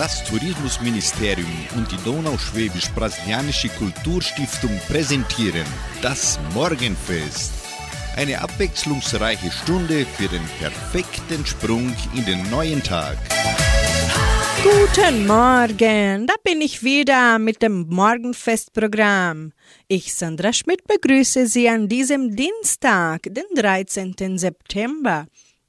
Das Tourismusministerium und die Donauschwäbisch-Brasilianische Kulturstiftung präsentieren das Morgenfest. Eine abwechslungsreiche Stunde für den perfekten Sprung in den neuen Tag. Guten Morgen, da bin ich wieder mit dem Morgenfestprogramm. Ich, Sandra Schmidt, begrüße Sie an diesem Dienstag, den 13. September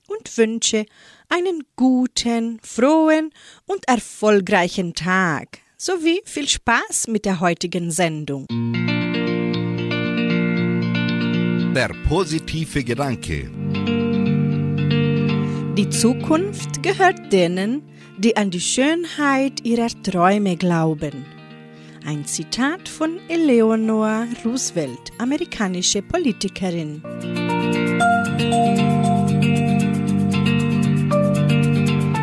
und wünsche einen guten, frohen und erfolgreichen Tag sowie viel Spaß mit der heutigen Sendung. Der positive Gedanke. Die Zukunft gehört denen, die an die Schönheit ihrer Träume glauben. Ein Zitat von Eleanor Roosevelt, amerikanische Politikerin.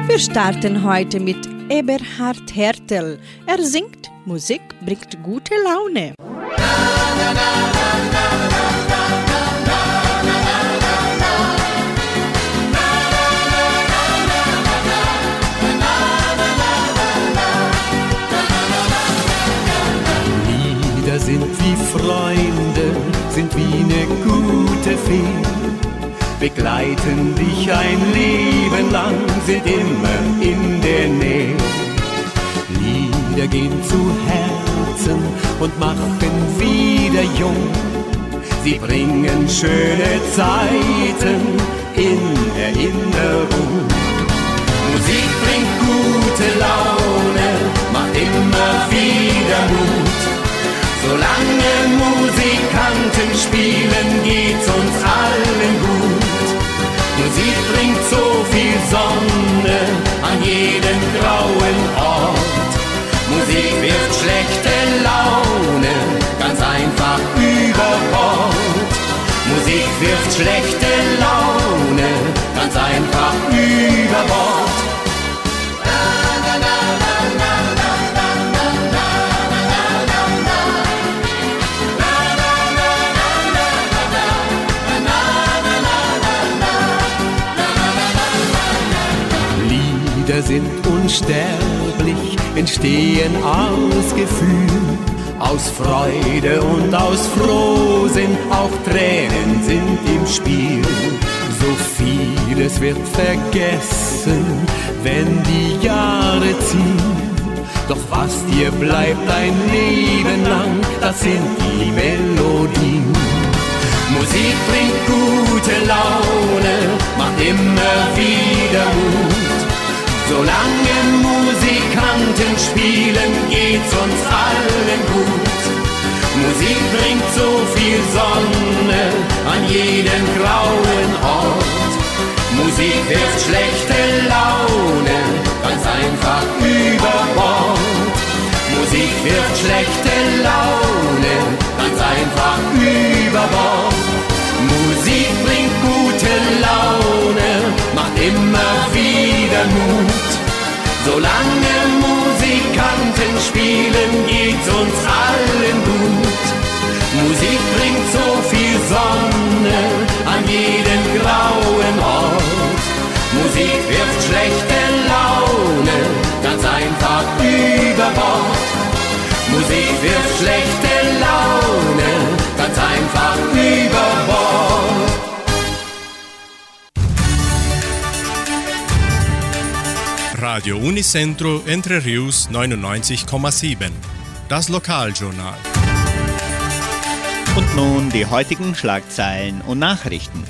Wir starten heute mit Eberhard Hertel. Er singt, Musik bringt gute Laune. Lieder sind wie Freunde, sind wie eine gute Fee begleiten dich ein Leben lang, sind immer in der Nähe. Lieder gehen zu Herzen und machen wieder jung. Sie bringen schöne Zeiten in Erinnerung. Musik bringt gute Laune, macht immer wieder Mut. Solange Musikanten spielen, geht's uns allen gut. Musik bringt so viel Sonne an jeden grauen Ort. Musik wirft schlechte unsterblich, entstehen aus Gefühl, aus Freude und aus Frohsinn, auch Tränen sind im Spiel. So vieles wird vergessen, wenn die Jahre ziehen. Doch was dir bleibt ein Leben lang, das sind die Melodien. Musik bringt gute Laune, macht immer wieder Mut. Solange Musikanten spielen, geht's uns allen gut. Musik bringt so viel Sonne an jeden grauen Ort. Musik wirft schlechte Laune ganz einfach über Bord. Musik wirft schlechte Laune ganz einfach über Bord. Musik bringt Solange Musikanten spielen, geht's uns allen gut. Musik bringt so viel Sonne an jeden grauen Ort. Musik wirft schlechte Laune ganz einfach über Bord. Musik wirft schlechte Laune ganz einfach über Bord. Radio Unicentro Entre Rius 99,7. Das Lokaljournal. Und nun die heutigen Schlagzeilen und Nachrichten.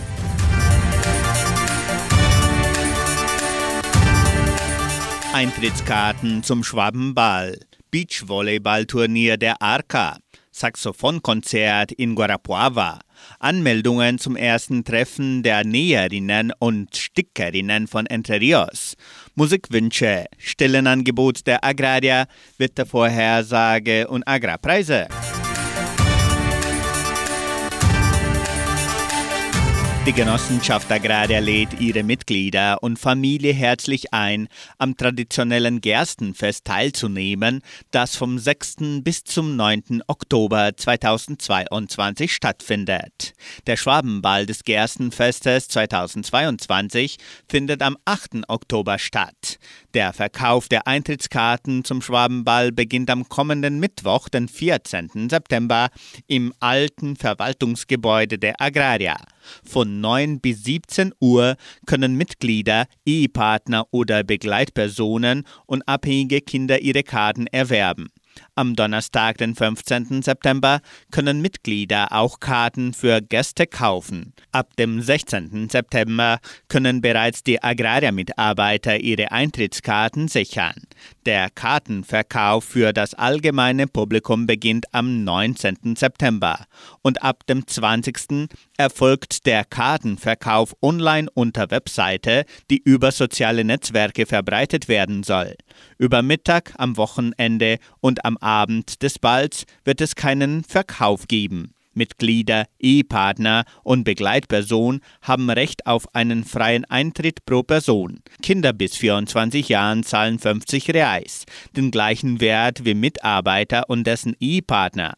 Eintrittskarten zum Schwabenball, Beachvolleyballturnier der Arca, Saxophonkonzert in Guarapuava, Anmeldungen zum ersten Treffen der Näherinnen und Stickerinnen von Entre Rios, Musikwünsche, Stellenangebot der Agrarier, Wettervorhersage und Agrarpreise. Die Genossenschaft Agraria lädt ihre Mitglieder und Familie herzlich ein, am traditionellen Gerstenfest teilzunehmen, das vom 6. bis zum 9. Oktober 2022 stattfindet. Der Schwabenball des Gerstenfestes 2022 findet am 8. Oktober statt. Der Verkauf der Eintrittskarten zum Schwabenball beginnt am kommenden Mittwoch, den 14. September, im alten Verwaltungsgebäude der Agraria. Von 9 bis 17 Uhr können Mitglieder, Ehepartner oder Begleitpersonen und abhängige Kinder ihre Karten erwerben. Am Donnerstag, den 15. September, können Mitglieder auch Karten für Gäste kaufen. Ab dem 16. September können bereits die Agraria-Mitarbeiter ihre Eintrittskarten sichern. Der Kartenverkauf für das allgemeine Publikum beginnt am 19. September und ab dem 20. erfolgt der Kartenverkauf online unter Webseite, die über soziale Netzwerke verbreitet werden soll. Über Mittag, am Wochenende und am Abend des Balls wird es keinen Verkauf geben. Mitglieder, Ehepartner und Begleitperson haben Recht auf einen freien Eintritt pro Person. Kinder bis 24 Jahren zahlen 50 Reais, den gleichen Wert wie Mitarbeiter und dessen Ehepartner.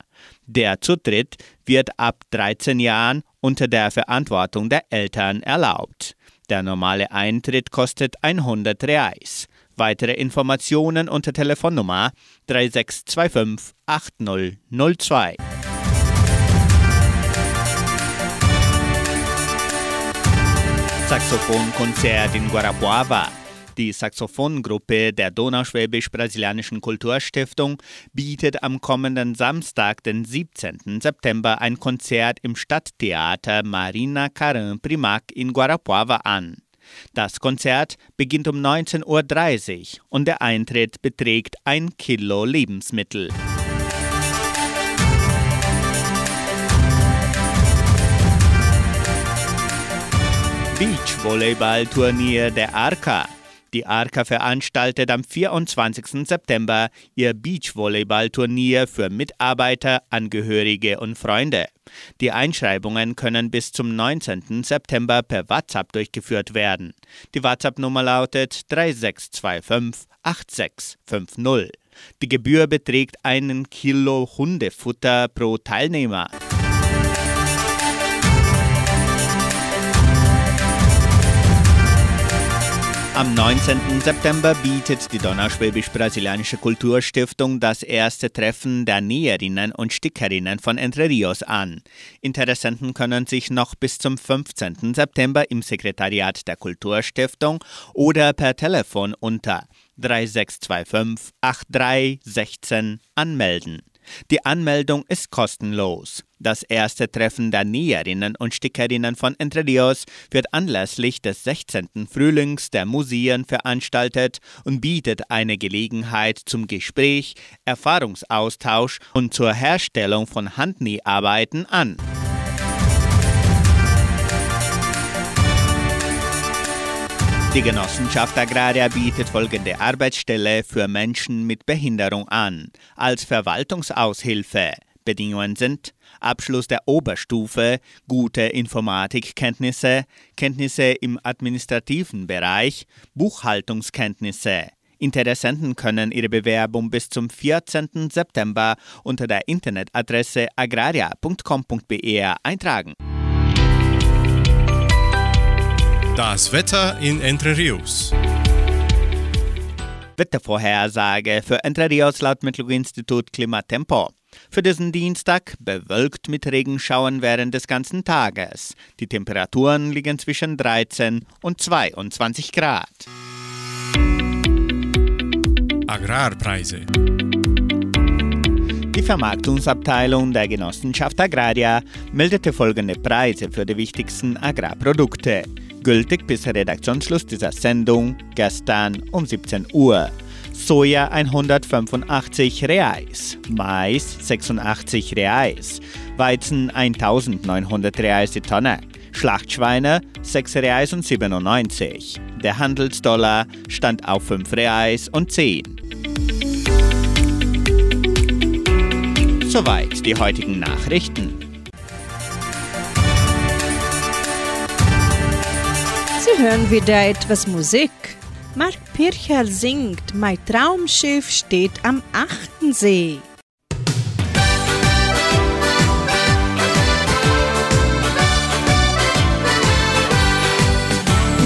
Der Zutritt wird ab 13 Jahren unter der Verantwortung der Eltern erlaubt. Der normale Eintritt kostet 100 Reais. Weitere Informationen unter Telefonnummer 3625 8002. Saxophonkonzert in Guarapuava. Die Saxophongruppe der Donauschwäbisch-Brasilianischen Kulturstiftung bietet am kommenden Samstag, den 17. September, ein Konzert im Stadttheater Marina Carin Primac in Guarapuava an. Das Konzert beginnt um 19.30 Uhr und der Eintritt beträgt ein Kilo Lebensmittel. Beachvolleyball-Turnier der Arca. Die Arca veranstaltet am 24. September ihr Beachvolleyball-Turnier für Mitarbeiter, Angehörige und Freunde. Die Einschreibungen können bis zum 19. September per WhatsApp durchgeführt werden. Die WhatsApp-Nummer lautet 3625 8650. Die Gebühr beträgt einen Kilo Hundefutter pro Teilnehmer. Am 19. September bietet die Donauschwäbisch-Brasilianische Kulturstiftung das erste Treffen der Näherinnen und Stickerinnen von Entre Rios an. Interessenten können sich noch bis zum 15. September im Sekretariat der Kulturstiftung oder per Telefon unter 3625 8316 anmelden. Die Anmeldung ist kostenlos. Das erste Treffen der Näherinnen und Stickerinnen von Entre Rios wird anlässlich des 16. Frühlings der Museen veranstaltet und bietet eine Gelegenheit zum Gespräch, Erfahrungsaustausch und zur Herstellung von Handnäharbeiten an. Die Genossenschaft Agraria bietet folgende Arbeitsstelle für Menschen mit Behinderung an. Als Verwaltungsaushilfe. Bedingungen sind Abschluss der Oberstufe, gute Informatikkenntnisse, Kenntnisse im administrativen Bereich, Buchhaltungskenntnisse. Interessenten können ihre Bewerbung bis zum 14. September unter der Internetadresse agraria.com.br eintragen. Das Wetter in Entre Rios. Wettervorhersage für Entre Rios laut Metlog-Institut Klimatempo. Für diesen Dienstag bewölkt mit Regenschauern während des ganzen Tages. Die Temperaturen liegen zwischen 13 und 22 Grad. Agrarpreise. Die Vermarktungsabteilung der Genossenschaft Agraria meldete folgende Preise für die wichtigsten Agrarprodukte gültig bis Redaktionsschluss dieser Sendung gestern um 17 Uhr. Soja 185 Reais, Mais 86 Reais, Weizen 1900 Reais die Tonne, Schlachtschweine 6 Reais und 97. Der Handelsdollar stand auf 5 Reais und 10. Soweit die heutigen Nachrichten. Hören wieder etwas Musik. Mark Pircher singt Mein Traumschiff steht am achten See.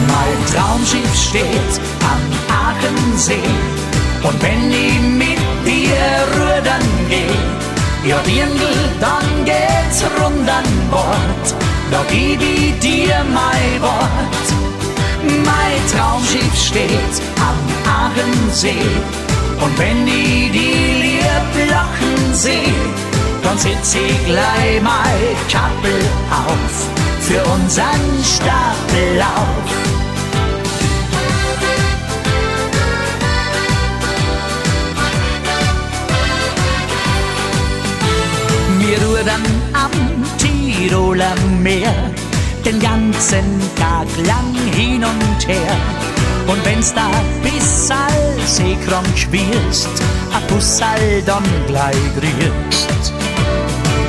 Mein Traumschiff steht am Aachensee und wenn ich mit dir rudern geh, ja Dirndl, dann geht's rund an Bord, da geb ich dir mein Wort. Mein Traumschiff steht am Aachensee und wenn die lieb lachen seh, dann sitz ich gleich mein Kappel auf für unseren Stapellauf. Wir rudern am Tiroler Meer den ganzen Tag lang hin und her. Und wenn's da bis all seekrank schwirst, a Bussal dann gleich grüßt.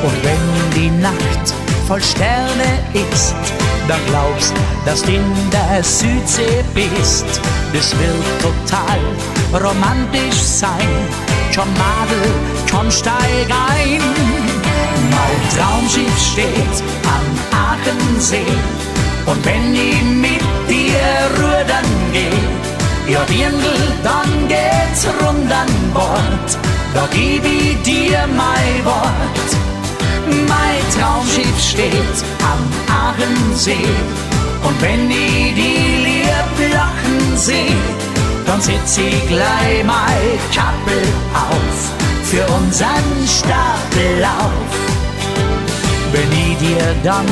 Und wenn die Nacht voll Sterne ist, dann glaubst, dass du in der Südsee bist. Das wird total romantisch sein. Komm Madel, komm steig ein. Mein Traumschiff steht am Aachensee. Und wenn ich mit dir rudern geh, ja Dirndl, dann geht's rund an Bord. Da geb ich dir mein Wort. Mein Traumschiff steht am Aachensee. Und wenn ich die lieb lachen seh, dann sitz ich gleich mein Kappel auf für unseren Stapellauf. Wenn ich dir dann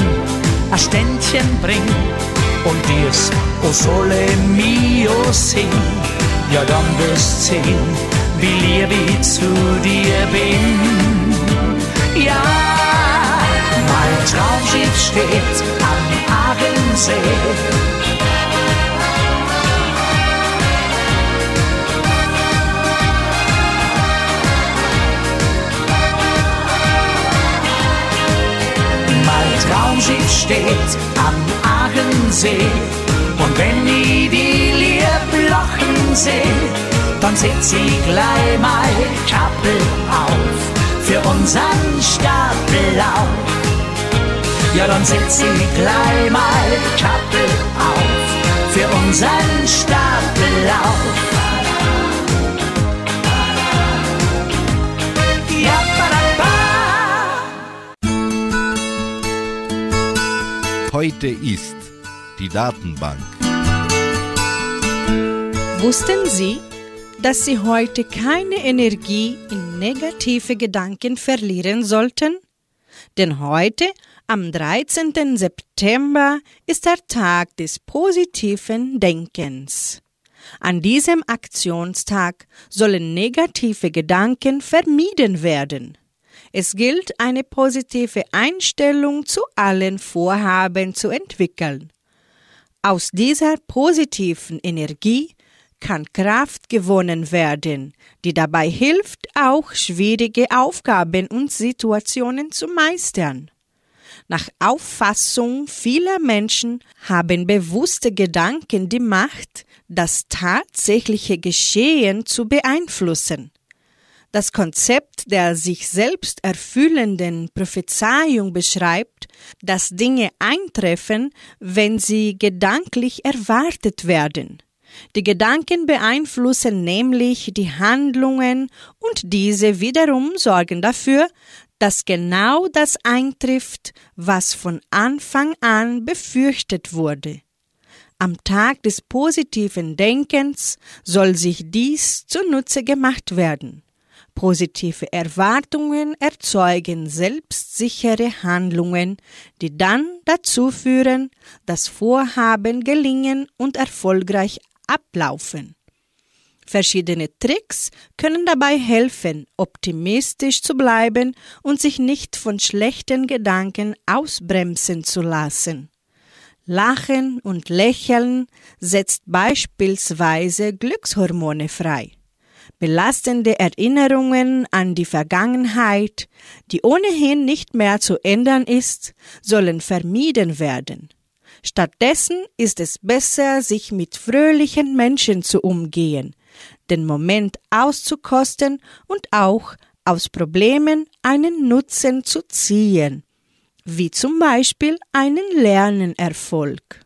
ein Ständchen bring und dir's O Sole Mio sing, ja dann wirst sehen, wie lieb ich zu dir bin. Ja, mein Traumschiff steht am Aachensee. Traumschiff steht am Aachensee. Und wenn ich die lieb lachen seh, dann setz ich gleich mein Kappel auf für unseren Stapellauf. Ja, dann setz ich gleich mein Kappel auf für unseren Stapellauf. Ja, Heute ist die Datenbank. Wussten Sie, dass Sie heute keine Energie in negative Gedanken verlieren sollten? Denn heute, am 13. September, ist der Tag des positiven Denkens. An diesem Aktionstag sollen negative Gedanken vermieden werden. Es gilt, eine positive Einstellung zu allen Vorhaben zu entwickeln. Aus dieser positiven Energie kann Kraft gewonnen werden, die dabei hilft, auch schwierige Aufgaben und Situationen zu meistern. Nach Auffassung vieler Menschen haben bewusste Gedanken die Macht, das tatsächliche Geschehen zu beeinflussen. Das Konzept der sich selbst erfüllenden Prophezeiung beschreibt, dass Dinge eintreffen, wenn sie gedanklich erwartet werden. Die Gedanken beeinflussen nämlich die Handlungen und diese wiederum sorgen dafür, dass genau das eintrifft, was von Anfang an befürchtet wurde. Am Tag des positiven Denkens soll sich dies zunutze gemacht werden. Positive Erwartungen erzeugen selbstsichere Handlungen, die dann dazu führen, dass Vorhaben gelingen und erfolgreich ablaufen. Verschiedene Tricks können dabei helfen, optimistisch zu bleiben und sich nicht von schlechten Gedanken ausbremsen zu lassen. Lachen und Lächeln setzt beispielsweise Glückshormone frei. Belastende Erinnerungen an die Vergangenheit, die ohnehin nicht mehr zu ändern ist, sollen vermieden werden. Stattdessen ist es besser, sich mit fröhlichen Menschen zu umgehen, den Moment auszukosten und auch aus Problemen einen Nutzen zu ziehen, wie zum Beispiel einen Lernenerfolg.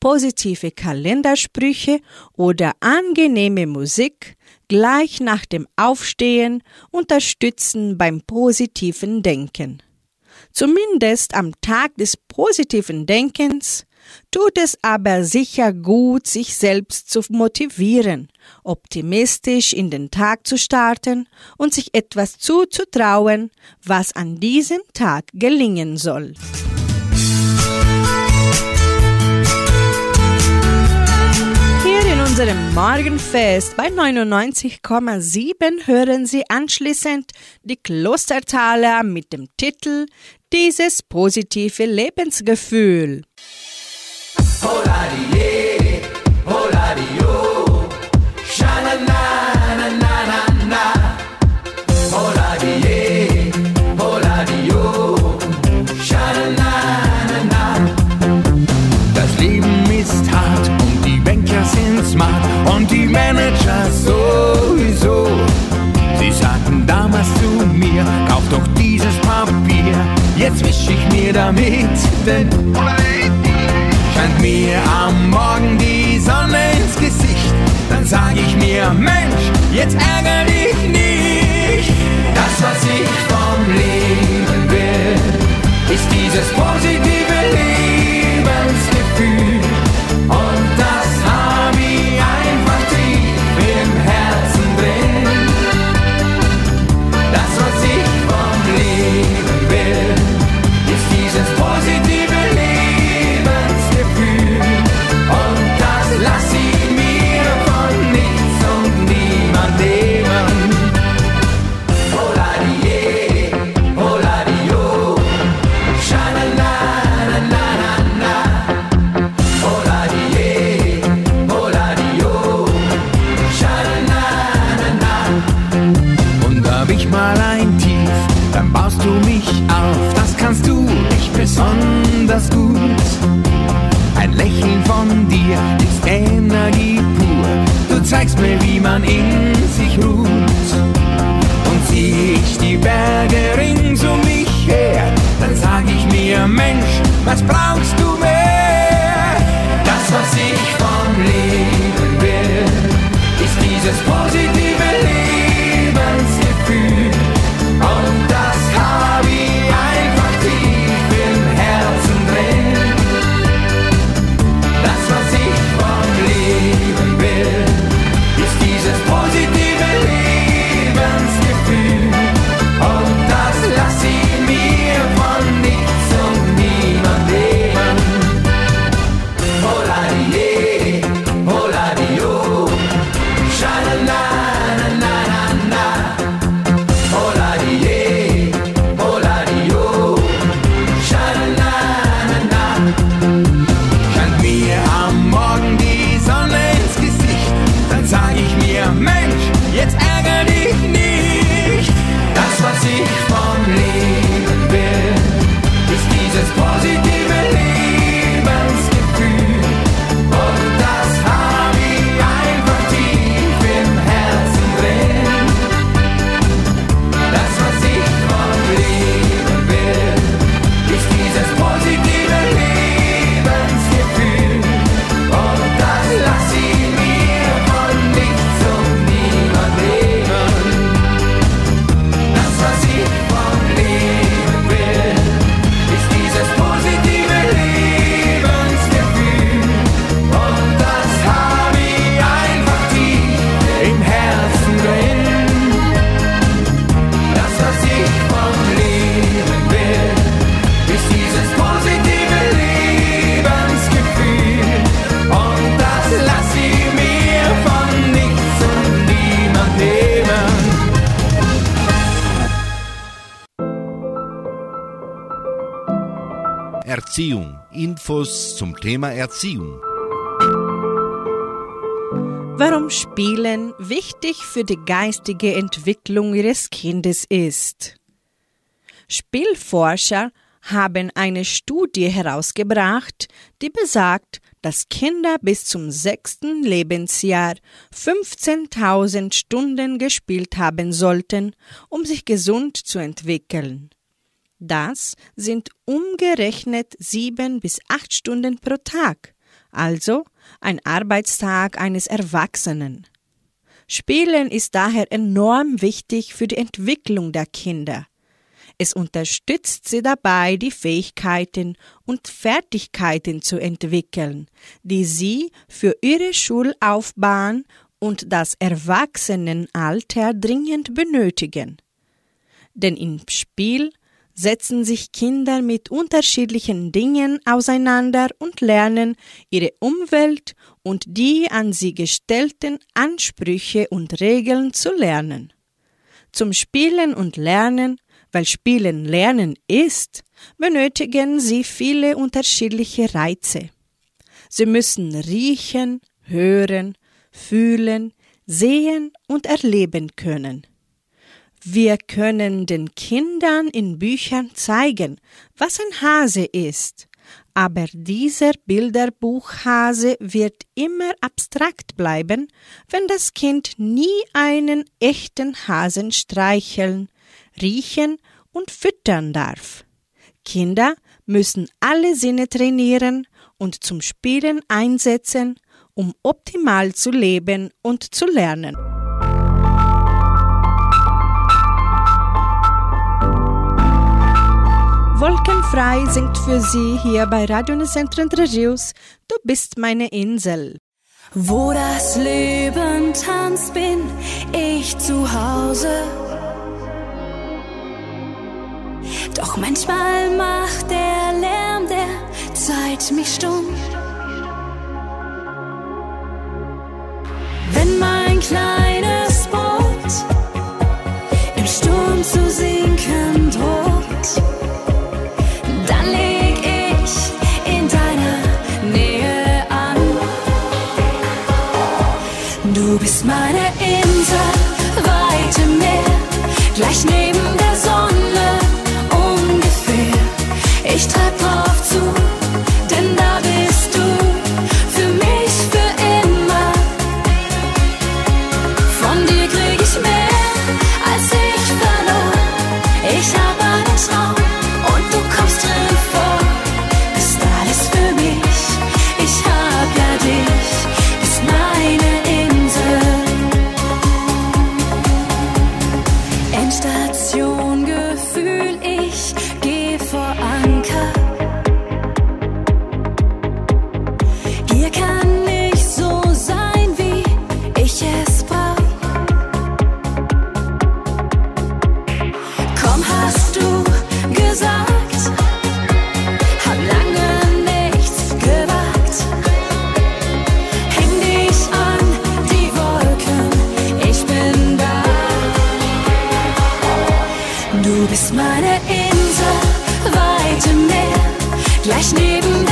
Positive Kalendersprüche oder angenehme Musik gleich nach dem Aufstehen unterstützen beim positiven Denken. Zumindest am Tag des positiven Denkens tut es aber sicher gut, sich selbst zu motivieren, optimistisch in den Tag zu starten und sich etwas zuzutrauen, was an diesem Tag gelingen soll. Unserem Morgenfest bei 99,7 hören Sie anschließend die Klostertaler mit dem Titel Dieses positive Lebensgefühl. Holadi, wisch ich mir damit den Scheint mir am Morgen die Sonne ins Gesicht, dann sag ich mir, Mensch, jetzt ärger dich nicht. Das, was ich vom Leben will, ist dieses positive Infos zum Thema Erziehung. Warum Spielen wichtig für die geistige Entwicklung Ihres Kindes ist. Spielforscher haben eine Studie herausgebracht, die besagt, dass Kinder bis zum sechsten Lebensjahr 15.000 Stunden gespielt haben sollten, um sich gesund zu entwickeln. Das sind umgerechnet sieben bis acht Stunden pro Tag, also ein Arbeitstag eines Erwachsenen. Spielen ist daher enorm wichtig für die Entwicklung der Kinder. Es unterstützt sie dabei, die Fähigkeiten und Fertigkeiten zu entwickeln, die sie für ihre Schullaufbahn und das Erwachsenenalter dringend benötigen. Denn im Spiel setzen sich Kinder mit unterschiedlichen Dingen auseinander und lernen ihre Umwelt und die an sie gestellten Ansprüche und Regeln zu lernen. Zum Spielen und Lernen weil Spielen Lernen ist, benötigen sie viele unterschiedliche Reize. Sie müssen riechen, hören, fühlen, sehen und erleben können. Wir können den Kindern in Büchern zeigen, was ein Hase ist, aber dieser Bilderbuchhase wird immer abstrakt bleiben, wenn das Kind nie einen echten Hasen streicheln, riechen und füttern darf. Kinder müssen alle Sinne trainieren und zum Spielen einsetzen, um optimal zu leben und zu lernen. Wolkenfrei singt für Sie hier bei Radio Nicentro Entre Du bist meine Insel. Wo das Leben tanzt, bin ich zu Hause. Doch manchmal macht der Lärm der Zeit mich stumm. Wenn mein kleines Du bist meine Insel, weite Meer, gleich neben der Sonne. Ich treib drauf zu, bist meine Insel, weite Meer, gleich neben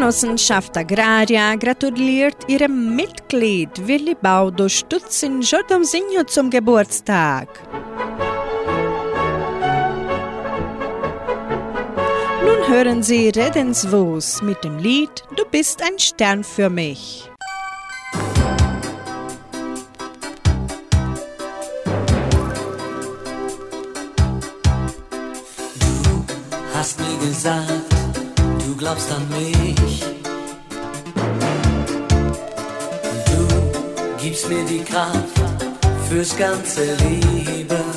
Genossenschaft Agraria gratuliert ihrem Mitglied Willi Baudo Stutz in Giordomsigno zum Geburtstag. Nun hören Sie Redenswos mit dem Lied Du bist ein Stern für mich. Du hast mir gesagt, glaubst an mich. Du gibst mir die Kraft fürs ganze Leben.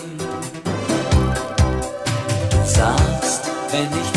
Du sagst, wenn ich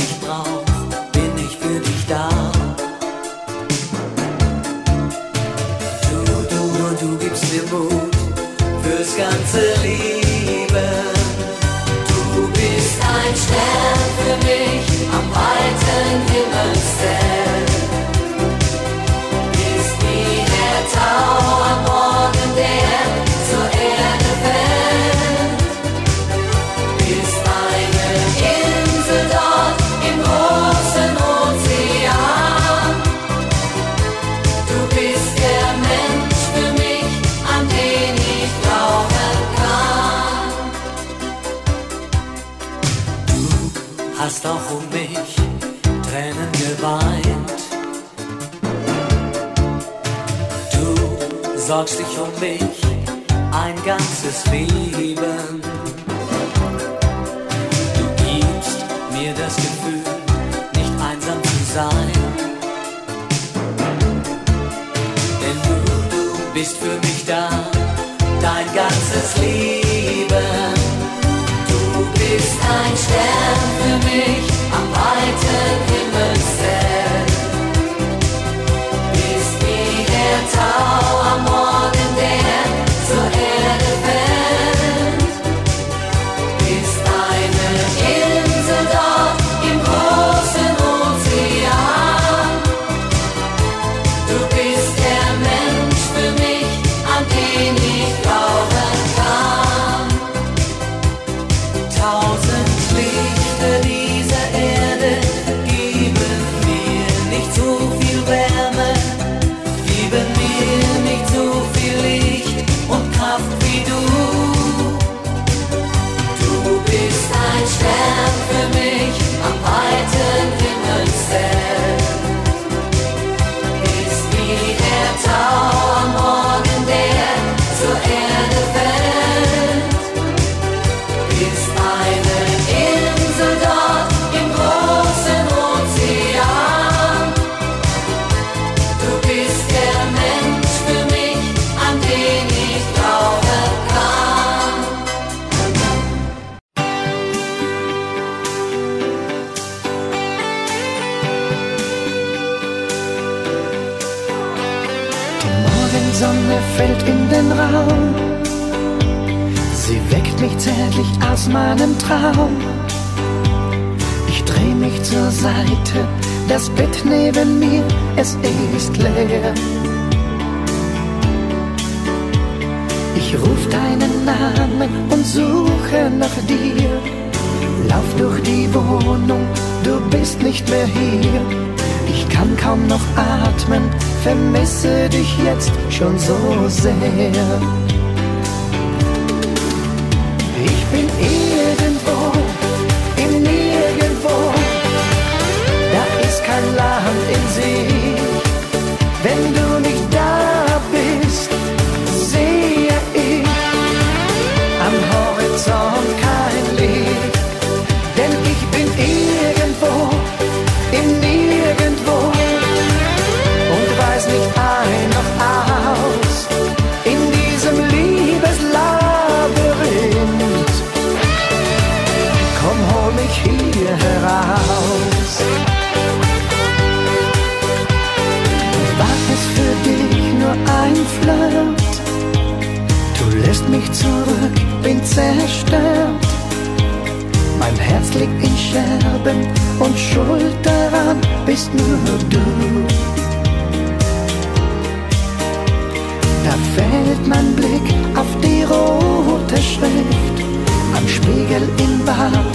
geweint. Du sorgst dich um mich ein ganzes Leben. Du gibst mir das Gefühl, nicht einsam zu sein. Denn nur du bist für mich da, dein ganzes Leben. Du bist ein Stern für mich Ich ruf deinen Namen und suche nach dir. Lauf durch die Wohnung, du bist nicht mehr hier. Ich kann kaum noch atmen, vermisse dich jetzt schon so sehr. zerstört. Mein Herz liegt in Scherben und Schuld daran bist nur du. Da fällt mein Blick auf die rote Schrift, am Spiegel im Bad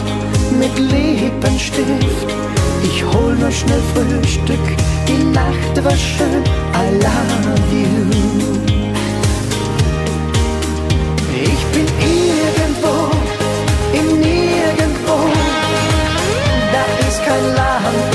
mit Lippenstift. Ich hol nur schnell Frühstück, die Nacht war schön, I love you. Ich bin kailangan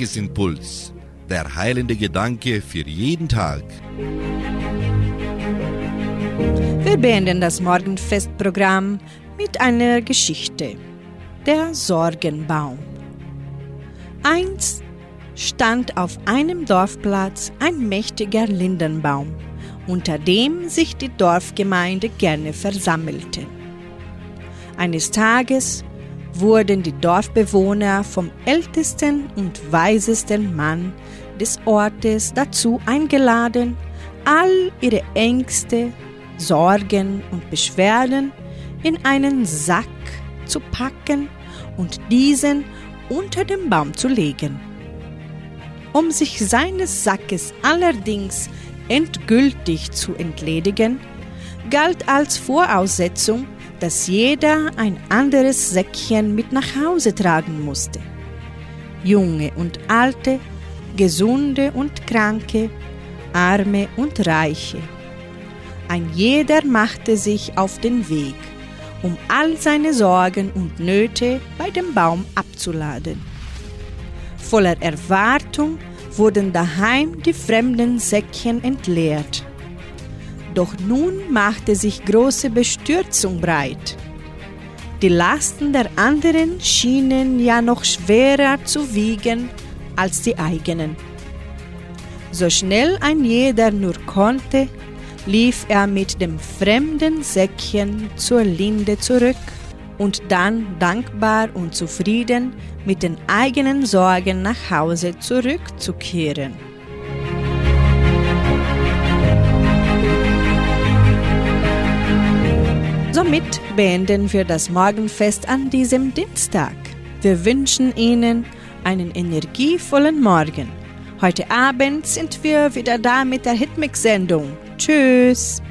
Tagesimpuls, der heilende Gedanke für jeden Tag. Wir beenden das Morgenfestprogramm mit einer Geschichte. Der Sorgenbaum. Einst stand auf einem Dorfplatz ein mächtiger Lindenbaum, unter dem sich die Dorfgemeinde gerne versammelte. Eines Tages wurden die Dorfbewohner vom ältesten und weisesten Mann des Ortes dazu eingeladen, all ihre Ängste, Sorgen und Beschwerden in einen Sack zu packen und diesen unter den Baum zu legen. Um sich seines Sackes allerdings endgültig zu entledigen, galt als Voraussetzung, dass jeder ein anderes Säckchen mit nach Hause tragen musste. Junge und Alte, Gesunde und Kranke, Arme und Reiche. Ein jeder machte sich auf den Weg, um all seine Sorgen und Nöte bei dem Baum abzuladen. Voller Erwartung wurden daheim die fremden Säckchen entleert. Doch nun machte sich große Bestürzung breit. Die Lasten der anderen schienen ja noch schwerer zu wiegen als die eigenen. So schnell ein jeder nur konnte, lief er mit dem fremden Säckchen zur Linde zurück und dann dankbar und zufrieden mit den eigenen Sorgen nach Hause zurückzukehren. Somit beenden wir das Morgenfest an diesem Dienstag. Wir wünschen Ihnen einen energievollen Morgen. Heute Abend sind wir wieder da mit der Hitmix-Sendung. Tschüss!